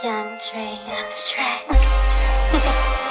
Young Dre on the track.